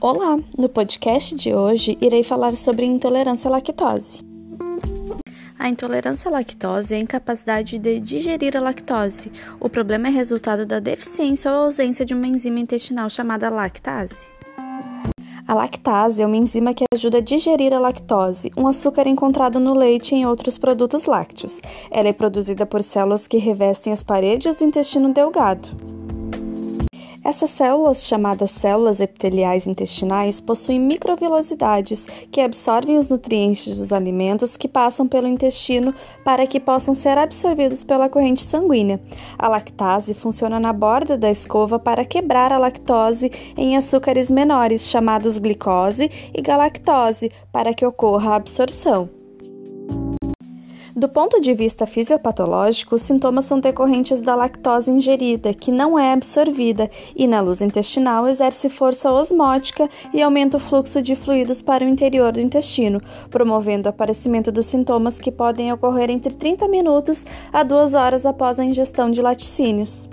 Olá! No podcast de hoje irei falar sobre intolerância à lactose. A intolerância à lactose é a incapacidade de digerir a lactose. O problema é resultado da deficiência ou ausência de uma enzima intestinal chamada lactase. A lactase é uma enzima que ajuda a digerir a lactose, um açúcar encontrado no leite e em outros produtos lácteos. Ela é produzida por células que revestem as paredes do intestino delgado. Essas células, chamadas células epiteliais intestinais, possuem microvilosidades que absorvem os nutrientes dos alimentos que passam pelo intestino para que possam ser absorvidos pela corrente sanguínea. A lactase funciona na borda da escova para quebrar a lactose em açúcares menores, chamados glicose e galactose, para que ocorra a absorção. Do ponto de vista fisiopatológico, os sintomas são decorrentes da lactose ingerida, que não é absorvida, e na luz intestinal exerce força osmótica e aumenta o fluxo de fluidos para o interior do intestino, promovendo o aparecimento dos sintomas que podem ocorrer entre 30 minutos a 2 horas após a ingestão de laticínios.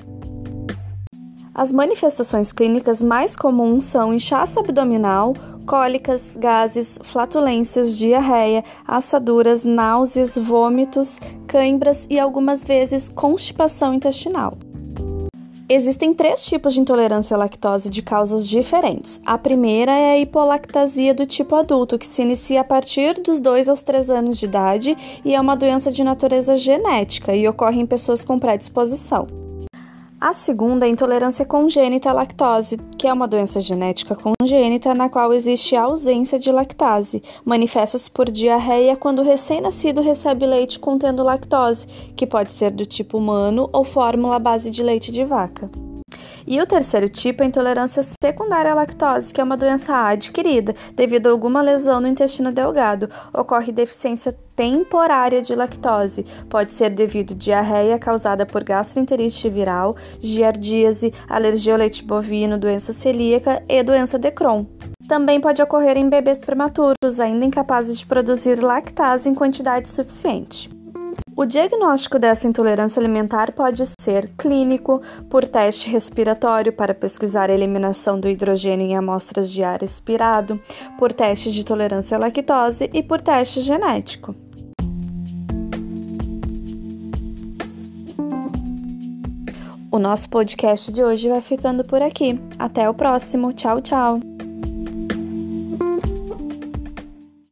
As manifestações clínicas mais comuns são inchaço abdominal, cólicas, gases, flatulências, diarreia, assaduras, náuseas, vômitos, cãibras e algumas vezes constipação intestinal. Existem três tipos de intolerância à lactose de causas diferentes. A primeira é a hipolactasia do tipo adulto, que se inicia a partir dos 2 aos 3 anos de idade e é uma doença de natureza genética e ocorre em pessoas com predisposição. A segunda é a intolerância congênita à lactose, que é uma doença genética congênita na qual existe a ausência de lactase. Manifesta-se por diarreia quando o recém-nascido recebe leite contendo lactose, que pode ser do tipo humano ou fórmula à base de leite de vaca. E o terceiro tipo é a intolerância secundária à lactose, que é uma doença adquirida devido a alguma lesão no intestino delgado. Ocorre deficiência temporária de lactose. Pode ser devido a diarreia causada por gastroenterite viral, giardíase, alergia ao leite bovino, doença celíaca e doença de Crohn. Também pode ocorrer em bebês prematuros, ainda incapazes de produzir lactase em quantidade suficiente. O diagnóstico dessa intolerância alimentar pode ser clínico, por teste respiratório para pesquisar a eliminação do hidrogênio em amostras de ar expirado, por teste de tolerância à lactose e por teste genético. O nosso podcast de hoje vai ficando por aqui. Até o próximo. Tchau, tchau.